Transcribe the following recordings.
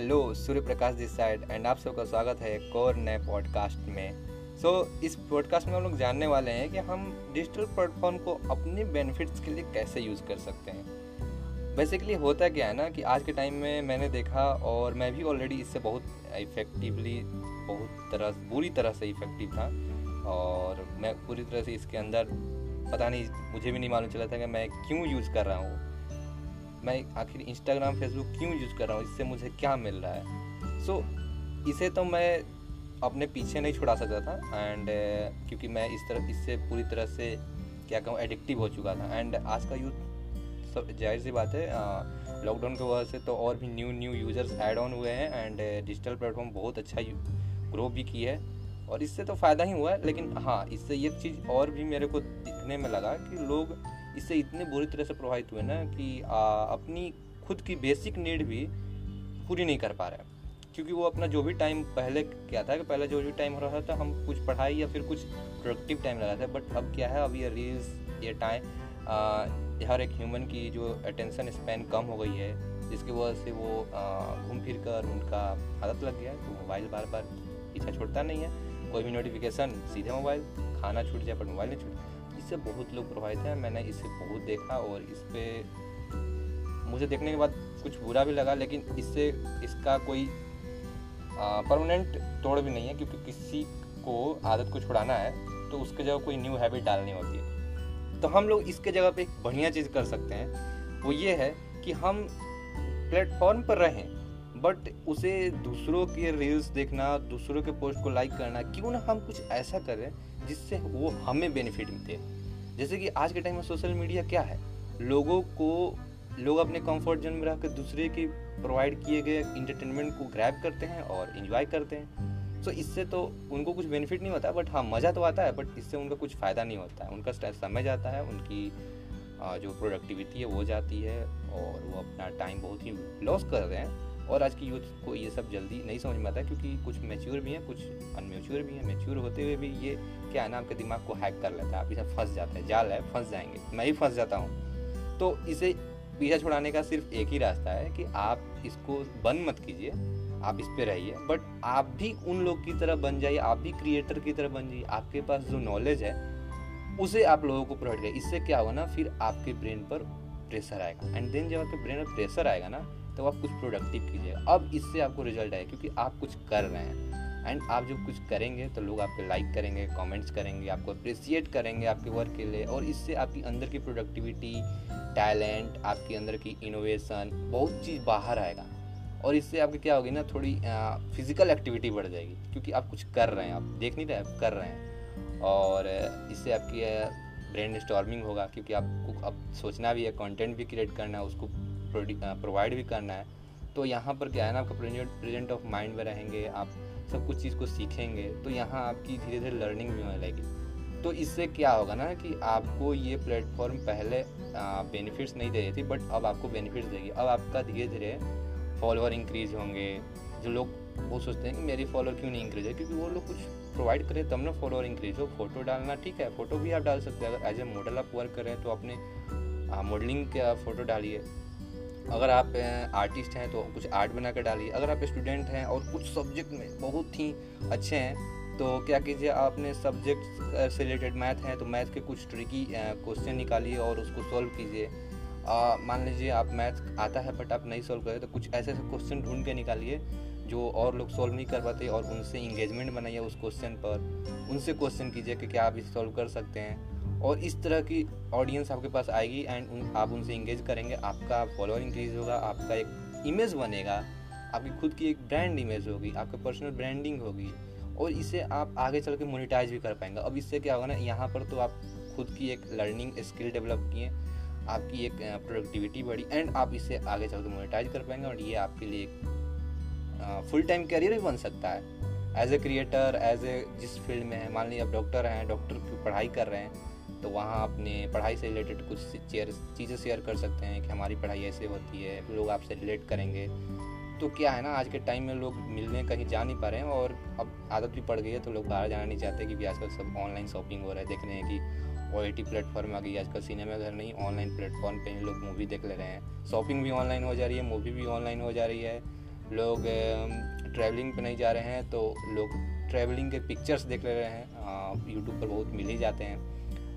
Hello Surya Prakash this side and आप सबका स्वागत है एक और नए पॉडकास्ट में। सो so, इस पॉडकास्ट में हम लोग जानने वाले हैं कि हम डिजिटल प्लेटफॉर्म को अपने बेनिफिट्स के लिए कैसे यूज़ कर सकते हैं। बेसिकली होता क्या है ना कि आज के टाइम में मैंने देखा और मैं भी ऑलरेडी इससे बहुत इफ़ेक्टिवली बहुत तरह बुरी तरह से इफ़ेक्टिव था। और मैं पूरी तरह से इसके अंदर पता नहीं मुझे भी नहीं मालूम चला था कि मैं क्यों यूज़ कर रहा हूँ। मैं आखिर इंस्टाग्राम फेसबुक क्यों यूज़ कर रहा हूँ? इससे मुझे क्या मिल रहा है? सो so, इसे तो मैं अपने पीछे नहीं छुड़ा सकता था एंड uh, क्योंकि मैं इस तरह इससे पूरी तरह से क्या कहूँ एडिक्टिव हो चुका था एंड आज का यूथ सब ज़ाहिर सी बात है लॉकडाउन की वजह से तो और भी new new users add on हुए हैं एंड डिजिटल प्लेटफॉर्म बहुत अच्छा ग्रो भी की है और इससे तो फ़ायदा ही हुआ है लेकिन हाँ इससे ये चीज़ और भी मेरे को दिखने में लगा कि लोग इससे इतने बुरी तरह से प्रभावित हुए ना कि आ, अपनी खुद की बेसिक नीड भी पूरी नहीं कर पा रहे। क्योंकि वो अपना जो भी टाइम पहले क्या था कि पहले जो भी टाइम हो रहा था हम कुछ पढ़ाई या फिर कुछ प्रोडक्टिव टाइम लगा था। बट अब क्या है अब ये रील्स ये टाइम हर एक ह्यूमन की जो अटेंशन स्पेन कम हो गई है जिसकी वजह से वो घूम फिर कर उनका आदत लग गया है। तो मोबाइल बार बार पीछा छोड़ता नहीं है। कोई भी नोटिफिकेशन सीधे मोबाइल खाना छूट जाए पर मोबाइल नहीं छूट। इससे बहुत लोग प्रभावित हैं। मैंने इसे बहुत देखा और इस पर मुझे देखने के बाद कुछ बुरा भी लगा, लेकिन इससे इसका कोई परमानेंट तोड़ भी नहीं है, क्योंकि किसी को आदत को छुड़ाना है तो उसके जगह कोई न्यू हैबिट डालनी होती है। तो हम लोग इसके जगह पे एक बढ़िया चीज़ कर सकते हैं। वो ये है कि हम प्लेटफॉर्म पर रहें बट उसे दूसरों के रील्स देखना, दूसरों के पोस्ट को लाइक करना, क्यों ना हम कुछ ऐसा करें जिससे वो हमें बेनिफिट मिलते हैं। जैसे कि आज के टाइम में सोशल मीडिया क्या है? लोगों को लोग अपने कंफर्ट जोन में रहकर दूसरे के प्रोवाइड किए गए इंटरटेनमेंट को ग्रैब करते हैं और इन्जॉय करते हैं। सो so, इससे तो उनको कुछ बेनिफिट नहीं होता बट हाँ मज़ा तो आता है बट इससे उनका कुछ फ़ायदा नहीं होता है। उनका समय जाता है उनकी जो प्रोडक्टिविटी है वो जाती है और वो अपना टाइम बहुत ही लॉस कर रहे हैं। और आज की यूथ को ये सब जल्दी नहीं समझ में आता क्योंकि कुछ मेच्योर भी हैं, कुछ अनमेच्योर भी हैं। मेच्योर होते हुए भी ये क्या है ना आपके दिमाग को हैक कर लेता है। आप इसे फंस जाते हैं, जाल है, फंस जाएँगे। मैं ही फंस जाता हूँ। तो इसे पीछा छुड़ाने का सिर्फ़ एक ही रास्ता है कि आप इसको बंद मत कीजिए। आप इस पर रहिए। बट आप भी उन लोग की तरह बन जाइए। आप भी क्रिएटर की तरह बन जाइए। आपके पास जो नॉलेज है, उसे आप लोगों को प्रोवाइड करिए इससे क्या होगा ना, फिर आपके ब्रेन पर प्रेशर आएगा। एंड देन जब आपके ब्रेन पर प्रेशर आएगा ना तो आप कुछ प्रोडक्टिव कीजिएगा। अब इससे आपको रिज़ल्ट आए क्योंकि आप कुछ कर रहे हैं। एंड आप जब कुछ करेंगे तो लोग आपको लाइक करेंगे कमेंट्स करेंगे, आपको अप्रिसिएट करेंगे आपके वर्क के लिए। और इससे आपकी अंदर की प्रोडक्टिविटी टैलेंट आपके अंदर की इनोवेशन बहुत चीज़ बाहर आएगा। और इससे आपकी क्या होगी ना, थोड़ी फ़िज़िकल एक्टिविटी बढ़ जाएगी। क्योंकि आप कुछ कर रहे हैं, आप देख नहीं रहे, आप कर रहे हैं। और इससे आपकी ब्रेन स्टॉर्मिंग होगा क्योंकि आपको अब सोचना भी है कंटेंट भी क्रिएट करना है, उसको प्रोवाइड भी करना है। तो यहाँ पर क्या है ना, आपका प्रेजेंट ऑफ़ माइंड में रहेंगे, आप सब कुछ चीज़ को सीखेंगे तो यहाँ आपकी धीरे धीरे लर्निंग भी होने लगेगी। तो इससे क्या होगा ना कि आपको ये प्लेटफॉर्म पहले बेनिफिट्स नहीं दे रही थी, बट अब आपको बेनिफिट्स देगी। अब आपका धीरे धीरे फॉलोअर इंक्रीज होंगे। जो लोग, वो सोचते हैं कि मेरी फॉलोअर क्यों नहीं इंक्रीज है? क्योंकि वो लोग कुछ प्रोवाइड करें तब ना फॉलोअर इंक्रीज हो। फ़ोटो डालना ठीक है, फ़ोटो भी आप डाल सकते हैं। अगर एज ए मॉडल आप वर्क करें तो अपने मॉडलिंग का, फ़ोटो डालिए। अगर आप आर्टिस्ट हैं तो कुछ आर्ट बना कर डालिए। अगर आप स्टूडेंट हैं और कुछ सब्जेक्ट में बहुत ही अच्छे हैं तो क्या कीजिए, आपने सब्जेक्ट से रिलेटेड मैथ है तो मैथ के कुछ ट्रिकी क्वेश्चन निकालिए और उसको सॉल्व कीजिए। मान लीजिए आप मैथ आता है बट आप नहीं सॉल्व करें तो कुछ ऐसे ऐसे क्वेश्चन ढूंढ के निकालिए, जो और लोग सॉल्व नहीं कर पाते और उनसे इंगेजमेंट बनाइए उस क्वेश्चन पर। उनसे क्वेश्चन कीजिए कि क्या आप इसे सॉल्व कर सकते हैं। और इस तरह की ऑडियंस आपके पास आएगी एंड उन, आप उनसे इंगेज करेंगे आपका फॉलोअर इंक्रीज होगा आपका एक इमेज बनेगा आपकी खुद की एक ब्रांड इमेज होगी आपका पर्सनल ब्रांडिंग होगी और इसे आप आगे चल के मोनिटाइज भी कर पाएँगे। अब इससे क्या होगा ना यहाँ पर तो आप खुद की एक लर्निंग स्किल डेवलप किए आपकी एक प्रोडक्टिविटी बढ़ी एंड आप इसे आगे चल के मोनिटाइज कर पाएँगे और ये आपके लिए एक फुल टाइम करियर भी बन सकता है। As a creator as a जिस फ़ील्ड में है मान लीजिए आप डॉक्टर हैं डॉक्टर की पढ़ाई कर रहे हैं तो वहाँ अपने पढ़ाई से रिलेटेड कुछ चेयर चीज़ें शेयर कर सकते हैं कि हमारी पढ़ाई ऐसे होती है, लोग आपसे रिलेट करेंगे। तो क्या है ना, आज के टाइम में लोग मिलने कहीं जा नहीं पा रहे हैं और अब आदत भी पड़ गई है तो लोग बाहर जाना नहीं चाहते क्योंकि आजकल सब ऑनलाइन शॉपिंग हो रहा है। देख रहे हैं कि ओ आई टी प्लेटफॉर्म आ गई, आजकल सिनेमा घर नहीं ऑनलाइन प्लेटफॉर्म पे ही लोग मूवी देख ले रहे हैं। शॉपिंग भी ऑनलाइन हो जा रही है मूवी भी ऑनलाइन हो जा रही है। लोग ट्रैवलिंग पे नहीं जा रहे हैं तो लोग ट्रैवलिंग के पिक्चर्स देख ले रहे हैं। यूट्यूब पर बहुत मिल ही जाते हैं।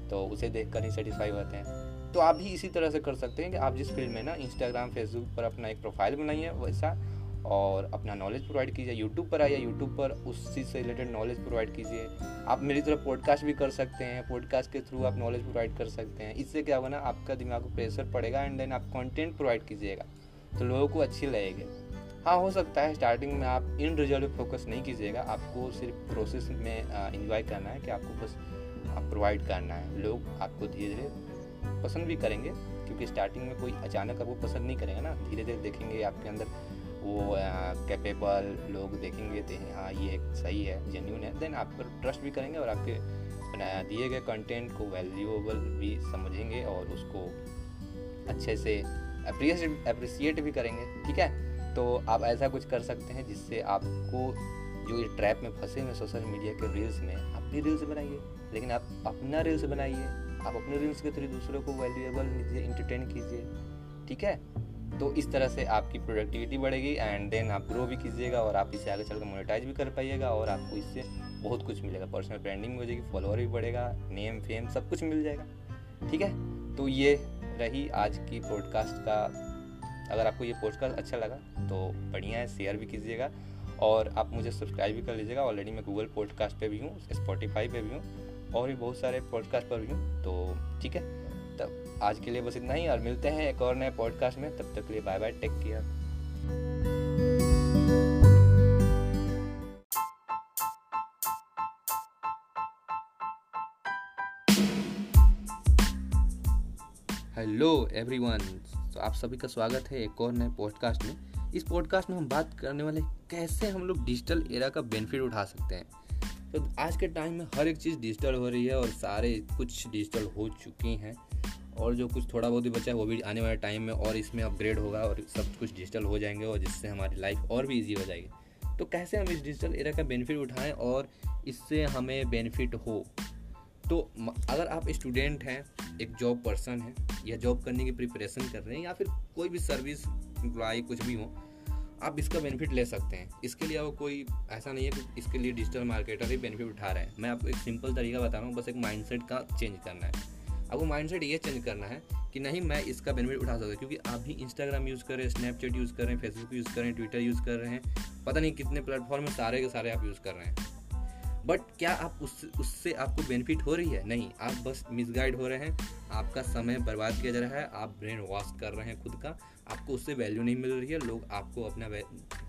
तो उसे देख कर ही सेटिस्फाई होते हैं। तो आप भी इसी तरह से कर सकते हैं कि आप जिस फ़ील्ड में ना इंस्टाग्राम फेसबुक पर अपना एक प्रोफ़ाइल बनाइए वैसा, और अपना नॉलेज प्रोवाइड कीजिए। यूट्यूब पर आइए यूट्यूब पर उस चीज़ से रिलेटेड नॉलेज प्रोवाइड कीजिए। आप मेरी तरफ़ पॉडकास्ट भी कर सकते हैं पॉडकास्ट के थ्रू आप नॉलेज प्रोवाइड कर सकते हैं। इससे क्या होगा ना, आपका दिमाग को प्रेशर पड़ेगा एंड देन आप कंटेंट प्रोवाइड कीजिएगा। तो लोगों को अच्छी लगेगी। हाँ हो सकता है स्टार्टिंग में आप इन रिज़ल्ट फोकस नहीं कीजिएगा। आपको सिर्फ़ प्रोसेस में इन्जॉय करना है कि आपको बस प्रोवाइड करना है। लोग आपको धीरे धीरे पसंद भी करेंगे, क्योंकि स्टार्टिंग में कोई अचानक आपको पसंद नहीं करेगा ना। धीरे धीरे देखेंगे आपके अंदर वो कैपेबल लोग देखेंगे तो हाँ ये सही है जेन्यून है। देन आप पर ट्रस्ट भी करेंगे और आपके दिए गए कंटेंट को वैल्यूएबल भी समझेंगे और उसको अच्छे से अप्रिसिएट भी करेंगे, ठीक है? तो आप ऐसा कुछ कर सकते हैं जिससे आपको जो ये ट्रैप में फंसे हुए सोशल मीडिया के रील्स में अपनी रील्स बनाइए। लेकिन आप अपना रील्स बनाइए, आप अपने रील्स के थ्रू दूसरों को वैल्यूएबल लीजिए इंटरटेन कीजिए, ठीक है? तो इस तरह से आपकी प्रोडक्टिविटी बढ़ेगी एंड देन आप ग्रो भी कीजिएगा और आप इसे आगे चलकर मोनेटाइज भी कर पाइएगा और आपको इससे बहुत कुछ मिलेगा। पर्सनल ब्रांडिंग हो जाएगी फॉलोअर भी बढ़ेगा नेम फेम सब कुछ मिल जाएगा, ठीक है? तो ये रही आज की पॉडकास्ट का, अगर आपको ये पॉडकास्ट अच्छा लगा तो बढ़िया है शेयर भी कीजिएगा और आप मुझे सब्सक्राइब भी कर लीजिएगा। ऑलरेडी मैं गूगल पॉडकास्ट पे भी हूँ स्पॉटीफाई पे भी हूँ। और भी बहुत सारे पॉडकास्ट पर भी हूँ तो ठीक है। तब आज के लिए बस इतना ही, और मिलते हैं एक और नए पॉडकास्ट में, तब तक के लिए bye bye take care hello everyone तो आप सभी का स्वागत है एक और नए पॉडकास्ट में। इस पॉडकास्ट में हम बात करने वाले कैसे हम लोग डिजिटल एरा का बेनिफिट उठा सकते हैं। तो आज के टाइम में हर एक चीज़ डिजिटल हो रही है और सारे कुछ डिजिटल हो चुकी हैं। और जो कुछ थोड़ा बहुत ही बचा है, वो भी आने वाले टाइम में और इसमें अपग्रेड होगा और सब कुछ डिजिटल हो जाएँगे और जिससे हमारी लाइफ और भी ईजी हो जाएगी। तो कैसे हम इस डिजिटल एरा का बेनिफिट उठाएँ और इससे हमें बेनिफिट हो? तो अगर आप स्टूडेंट हैं, एक जॉब पर्सन है, या जॉब करने की प्रिपरेशन कर रहे हैं, या फिर कोई भी सर्विस एम्प्लॉय कुछ भी हो आप इसका बेनिफिट ले सकते हैं। इसके लिए वो कोई ऐसा नहीं है कि इसके लिए डिजिटल मार्केटर ही बेनिफिट उठा रहे हैं। मैं आपको एक सिंपल तरीका बता रहा हूँ, बस एक माइंडसेट का चेंज करना है। आपको माइंडसेट ये चेंज करना है कि नहीं, मैं इसका बेनिफिट उठा सकता क्योंकि आप भी इंस्टाग्राम यूज़ कर स्नैपचैट यूज़ कर फेसबुक यूज़ कर ट्विटर यूज़ कर रहे हैं, पता नहीं कितने प्लेटफॉर्म में सारे के सारे आप यूज़ कर रहे हैं। बट क्या आप उस, उससे आपको बेनिफिट हो रही है? नहीं, आप बस मिसगाइड हो रहे हैं। आपका समय बर्बाद किया जा रहा है। आप ब्रेन वॉश कर रहे हैं खुद का। आपको उससे वैल्यू नहीं मिल रही है। लोग आपको अपना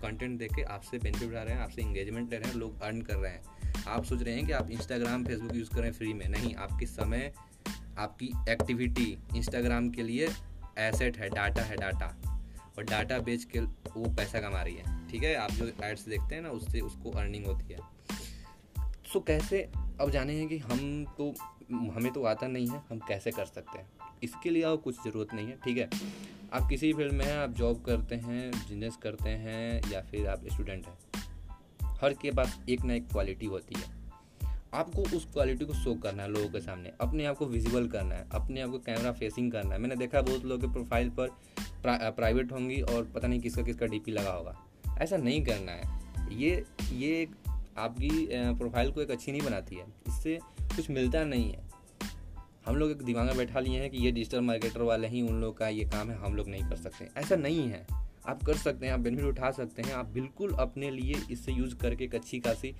कंटेंट देके आपसे बेनिफिट उठा रहे हैं। आपसे इंगेजमेंट ले रहे हैं। लोग अर्न कर रहे हैं। आप सोच रहे हैं कि आप इंस्टाग्राम फेसबुक यूज़ कर फ्री में। नहीं, आपके समय, आपकी एक्टिविटी इंस्टाग्राम के लिए एसेट है डाटा है डाटा और डाटा बेच के वो पैसा कमा रही है। ठीक है? आप जो एड्स देखते हैं ना, उससे उसको अर्निंग होती है। सो कैसे अब जाने हैं कि हम तो हमें तो आता नहीं है हम कैसे कर सकते हैं? इसके लिए और कुछ ज़रूरत नहीं है ठीक है? आप किसी भी फ़ील्ड में हैं आप जॉब करते हैं बिज़नेस करते हैं या फिर आप स्टूडेंट हैं हर के पास एक ना एक क्वालिटी होती है। आपको उस क्वालिटी को शो करना है लोगों के सामने अपने आप को विजिबल करना है अपने आप को कैमरा फेसिंग करना है। मैंने देखा बहुत लोगों के प्रोफ़ाइल पर प्रा, प्राइवेट होंगी और पता नहीं किसका किसका डीपी लगा होगा। ऐसा नहीं करना है। ये ये आपकी प्रोफ़ाइल को एक अच्छी नहीं बनाती है। इससे कुछ मिलता नहीं है। हम लोग एक दिमाग में बैठा लिए हैं कि ये डिजिटल मार्केटर वाले ही उन लोग का ये काम है, हम लोग नहीं कर सकते। ऐसा नहीं है। आप कर सकते हैं, आप बेनिफिट उठा सकते हैं। आप बिल्कुल अपने लिए इससे यूज़ करके एक अच्छी खासी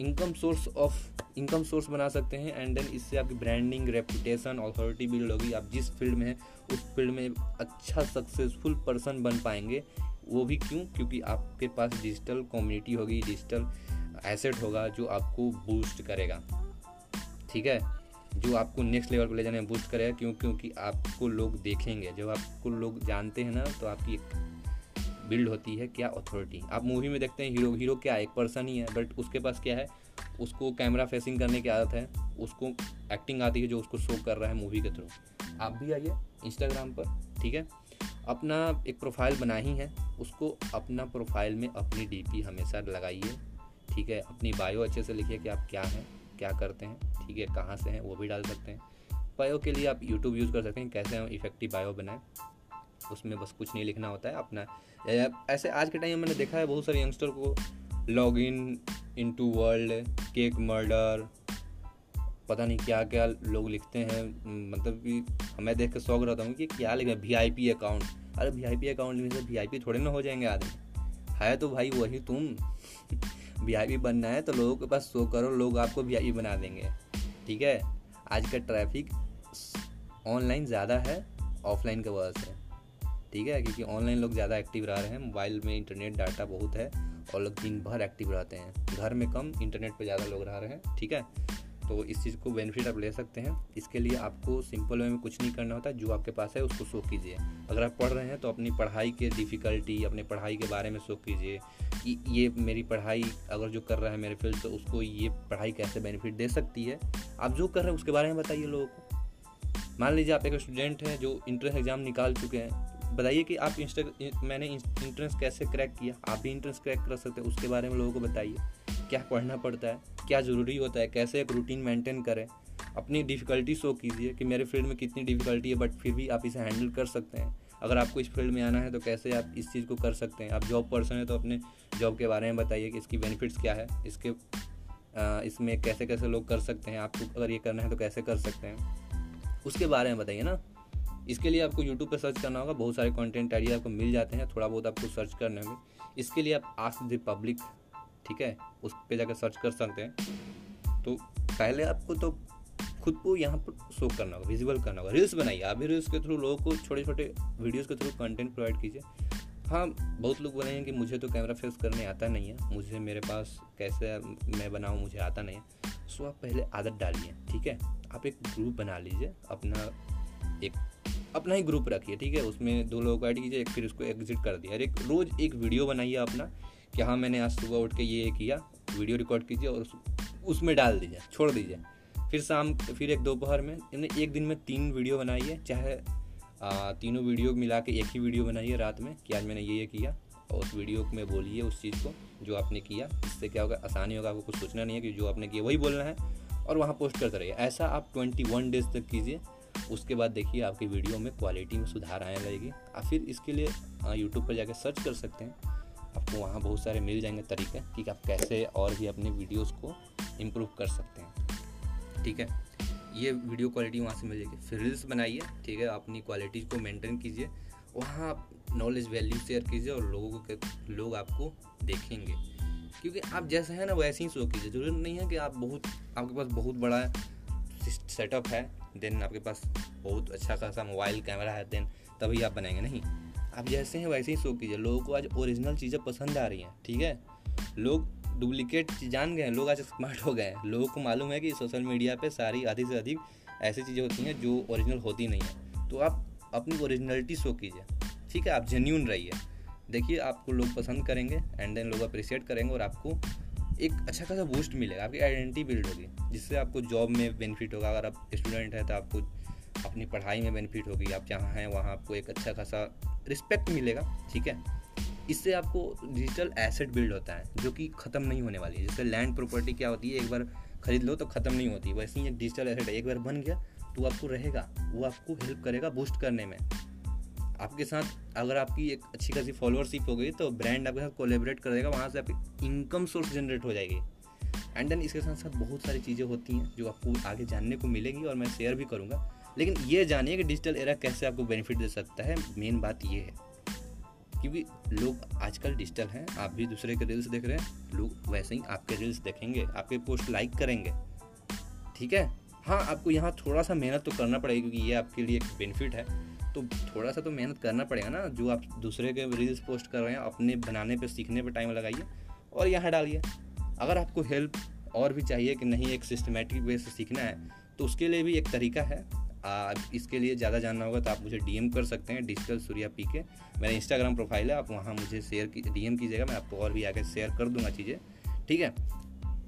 income source of income source बना सकते हैं। एंड देन इससे आपकी ब्रांडिंग रेपुटेशन अथॉरिटी बिल्ड होगी। आप जिस फ़ील्ड में हैं, उस फ़ील्ड में अच्छा सक्सेसफुल पर्सन बन पाएँगे। वो भी क्यों? क्योंकि आपके पास डिजिटल कम्युनिटी होगी डिजिटल एसेट होगा जो आपको बूस्ट करेगा। ठीक है? जो आपको नेक्स्ट लेवल पर ले जाने में बूस्ट करेगा, क्यों? क्योंकि आपको लोग देखेंगे। जब आपको लोग जानते हैं ना तो आपकी एक बिल्ड होती है क्या अथॉरिटी आप मूवी में देखते हैं हीरो हीरो क्या एक पर्सन ही है बट उसके पास क्या है? उसको कैमरा फेसिंग करने की आदत है। उसको एक्टिंग आती है जो उसको शो कर रहा है मूवी के थ्रू आप भी आइए इंस्टाग्राम पर, ठीक है? अपना एक प्रोफ़ाइल बना ही है उसको अपना प्रोफ़ाइल में अपनी डीपी हमेशा लगाइए। ठीक है, अपनी बायो अच्छे से लिखिए कि आप क्या हैं, क्या करते हैं, ठीक है, कहाँ से हैं, वो भी डाल सकते हैं। बायो के लिए आप यूट्यूब यूज़ कर सकते हैं, कैसे हम इफ़ेक्टिव बायो बनाएँ, उसमें बस कुछ नहीं लिखना होता है, अपना। ऐसे आज के टाइम में मैंने देखा है बहुत सारे यंगस्टर को log in in to world cake murder पता नहीं क्या क्या लोग लिखते हैं मतलब कि मैं देख कर शौक रहता हूँ कि क्या लिखे वी आई पी अकाउंट अरे वी आई पी अकाउंट में से वी आई पी थोड़े ना हो जाएँगे आदमी। है तो भाई वही तुम। वी बनना है तो लोगों के पास सौ करोड़ लोग आपको वी बना देंगे। ठीक है? आज का ट्रैफ़िक ऑनलाइन ज़्यादा है ऑफलाइन के वजह से। ठीक है? क्योंकि ऑनलाइन लोग ज़्यादा एक्टिव रह रहे हैं मोबाइल में इंटरनेट डाटा बहुत है, और लोग दिन भर एक्टिव रहते हैं। घर में कम इंटरनेट पर ज़्यादा लोग रह रहे हैं। ठीक है? तो इस चीज़ को बेनिफिट आप ले सकते हैं। इसके लिए आपको सिंपल वे में कुछ नहीं करना होता। जो आपके पास है, उसको शो कीजिए। अगर आप पढ़ रहे हैं तो अपनी पढ़ाई के डिफ़िकल्टी अपने पढ़ाई के बारे में शो कीजिए कि ये मेरी पढ़ाई, अगर जो कर रहा है मेरे फ़ील्ड तो उसको ये पढ़ाई कैसे बेनिफिट दे सकती है? आप जो कर रहे हैं, उसके बारे में बताइए लोगों को। मान लीजिए आप एक स्टूडेंट हैं, जो इंट्रेंस एग्ज़ाम निकाल चुके हैं। बताइए कि आप इंस्टा मैंने इंट्रेंस कैसे क्रैक किया? आप भी इंट्रेंस क्रैक कर सकते हैं। उसके बारे में लोगों को बताइए। क्या पढ़ना पड़ता है? क्या ज़रूरी होता है? कैसे एक रूटीन मेंटेन करें? अपनी डिफ़िकल्टी शो कीजिए कि मेरे फ़ील्ड में कितनी डिफ़िकल्टी है बट फिर भी आप इसे हैंडल कर सकते हैं। अगर आपको इस फ़ील्ड में आना है तो कैसे आप इस चीज़ को कर सकते हैं? आप जॉब पर्सन है तो अपने जॉब के बारे में बताइए कि इसकी बेनिफिट्स क्या है? इसके इसमें कैसे कैसे लोग कर सकते हैं? आपको अगर ये करना है तो कैसे कर सकते हैं? उसके बारे में बताइए ना। इसके लिए आपको यूट्यूब पर सर्च करना होगा। बहुत सारे कंटेंट आइडिया आपको मिल जाते हैं। थोड़ा बहुत आपको सर्च करने होंगे। इसके लिए आप आस्क द पब्लिक ठीक है? उस पर जाकर सर्च कर सकते हैं। तो पहले आपको तो खुद को यहाँ पर शो करना होगा विजिबल करना होगा। रील्स बनाइए। आप भी रील्स के थ्रू लोगों को छोटे छोटे वीडियोस के थ्रू कंटेंट प्रोवाइड कीजिए। हाँ बहुत लोग बोले हैं कि मुझे तो कैमरा फेस करने आता नहीं है। मुझे, मेरे पास कैसे मैं बनाऊँ, मुझे आता नहीं है। सो आप पहले आदत डालिए, ठीक है? आप एक ग्रुप बना लीजिए। अपना एक, अपना ही ग्रुप रखिए, ठीक है? उसमें दो लोगों को ऐड कीजिए फिर उसको एग्जिट कर दिया एक, रोज़ एक वीडियो बनाइए अपना। कि हाँ मैंने आज सुबह उठ के ये किया वीडियो रिकॉर्ड कीजिए और उसमें डाल दीजिए छोड़ दीजिए। फिर शाम फिर एक दोपहर में यानी एक दिन में तीन वीडियो बनाइए चाहे आ, तीनों वीडियो मिला के एक ही वीडियो बनाइए रात में कि आज मैंने ये ये किया और उस वीडियो में बोलिए उस चीज़ को जो आपने किया। इससे क्या होगा आसानी होगा आपको कुछ सोचना नहीं है कि जो आपने किया वही बोलना है और वहाँ पोस्ट करते रहिए। ऐसा आप ट्वेंटी वन डेज़ तक कीजिए उसके बाद देखिए आपकी वीडियो में क्वालिटी में सुधार आने लगेगी। आप फिर इसके लिए यूट्यूब पर जाकर सर्च कर सकते हैं। आपको वहाँ बहुत सारे मिल जाएँगे तरीके कि आप कैसे और भी अपने वीडियोस को इम्प्रूव कर सकते हैं। ठीक है? ये वीडियो क्वालिटी वहाँ से मिल जाएगी। फिर रील्स बनाइए, ठीक है? अपनी क्वालिटी को मेंटेन कीजिए। वहाँ आप नॉलेज वैल्यू शेयर कीजिए और लोगों के लोग आपको देखेंगे। क्योंकि आप जैसे हैं ना, वैसे ही शो कीजिए। ज़रूरत नहीं है कि आप बहुत, आपके पास बहुत बड़ा सेटअप है देन आपके पास बहुत अच्छा खासा मोबाइल कैमरा है देन तभी आप बनाएँगे। नहीं। आप जैसे हैं वैसे ही शो कीजिए लोगों को आज ओरिजिनल चीज़ें पसंद आ रही हैं, ठीक है? लोग डुप्लीकेट जान गए हैं, लोग आज स्मार्ट हो गए हैं। लोगों को मालूम है कि सोशल मीडिया पे सारी आधी से अधिक ऐसी चीज़ें होती हैं जो ओरिजिनल होती नहीं है। तो आप अपनी ओरिजिनलिटी शो कीजिए ठीक है? आप जेन्यून रहिए। देखिए, आपको लोग पसंद करेंगे एंड देन लोग अप्रिशिएट करेंगे और आपको एक अच्छा खासा बूस्ट मिलेगा। आपकी आइडेंटिटी बिल्ड होगी, जिससे आपको जॉब में बेनिफिट होगा। अगर आप स्टूडेंट हैं तो आपको अपनी पढ़ाई में बेनिफिट होगी, आप जहाँ हैं, वहाँ आपको एक अच्छा खासा रिस्पेक्ट मिलेगा, ठीक है? इससे आपको डिजिटल एसेट बिल्ड होता है, जो कि ख़त्म नहीं होने वाली है। जैसे लैंड प्रॉपर्टी क्या होती है, एक बार खरीद लो तो ख़त्म नहीं होती, वैसे ही एक डिजिटल एसेट है। एक बार बन गया तो आपको रहेगा, वो आपको हेल्प करेगा बूस्ट करने में। आपके साथ अगर आपकी एक अच्छी खासी फॉलोअरशिप हो गई तो ब्रांड आपके साथ कोलेबरेट कर देगा वहाँ से आपकी इनकम सोर्स जनरेट हो जाएगी। एंड देन इसके साथ साथ बहुत सारी चीज़ें होती हैं, जो आपको आगे जानने को मिलेगी, और मैं शेयर भी करूँगा। लेकिन ये जानिए कि डिजिटल एरा कैसे आपको बेनिफिट दे सकता है। मेन बात ये है क्योंकि लोग आजकल डिजिटल हैं, आप भी दूसरे के रील्स देख रहे हैं, लोग वैसे ही आपके रील्स देखेंगे, आपके पोस्ट लाइक करेंगे। ठीक है? हाँ आपको यहाँ थोड़ा सा मेहनत तो करना पड़ेगा क्योंकि ये आपके लिए एक बेनिफिट है। तो थोड़ा सा तो मेहनत करना पड़ेगा ना, जो आप दूसरे के रील्स पोस्ट कर रहे हैं, अपने बनाने पर सीखने पर टाइम लगाइए और यहाँ डालिए। अगर आपको हेल्प और भी चाहिए कि नहीं, एक सिस्टमेटिक वे से सीखना है तो उसके लिए भी एक तरीका है। आ, इसके लिए ज़्यादा जानना होगा तो आप मुझे डीएम कर सकते हैं डिजिटल सूर्या पी के। मेरा इंस्टाग्राम प्रोफ़ाइल है आप वहाँ मुझे शेयर की डीएम कीजिएगा मैं आपको और भी आगे शेयर कर दूँगा चीज़ें। ठीक है?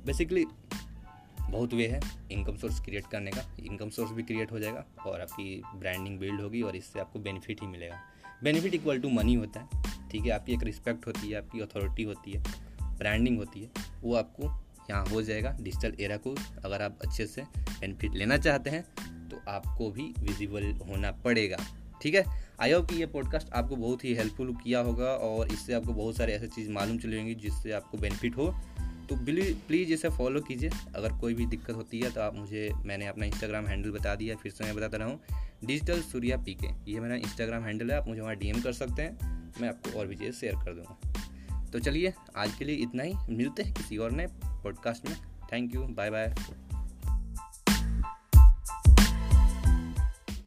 बेसिकली बहुत वे है इनकम सोर्स क्रिएट करने का। इनकम सोर्स भी क्रिएट हो जाएगा और आपकी ब्रांडिंग बिल्ड होगी और इससे आपको बेनिफिट ही मिलेगा। बेनिफिट इक्वल टू मनी होता है ठीक है? आपकी एक रिस्पेक्ट होती है आपकी अथॉरिटी होती है ब्रांडिंग होती है वो आपको यहाँ हो जाएगा। डिजिटल एरा को अगर आप अच्छे से बेनिफिट लेना चाहते हैं आपको भी विजिबल होना पड़ेगा। ठीक है? आई होप कि ये पॉडकास्ट आपको बहुत ही हेल्पफुल किया होगा और इससे आपको बहुत सारे ऐसे चीज़ मालूम चलेंगी जिससे आपको बेनिफिट हो। तो प्लीज़ इसे फॉलो कीजिए। अगर कोई भी दिक्कत होती है तो आप मुझे, मैंने अपना इंस्टाग्राम हैंडल बता दिया, फिर से मैं बताता रहा हूँ। डिजिटल सूर्या पी के ये मेरा इंस्टाग्राम हैंडल है, आप मुझे वहाँ DM कर सकते हैं। मैं आपको और भी चीज़ें शेयर कर दूँगा। तो चलिए, आज के लिए इतना ही। मिलते हैं किसी और नए पॉडकास्ट में। Thank you bye bye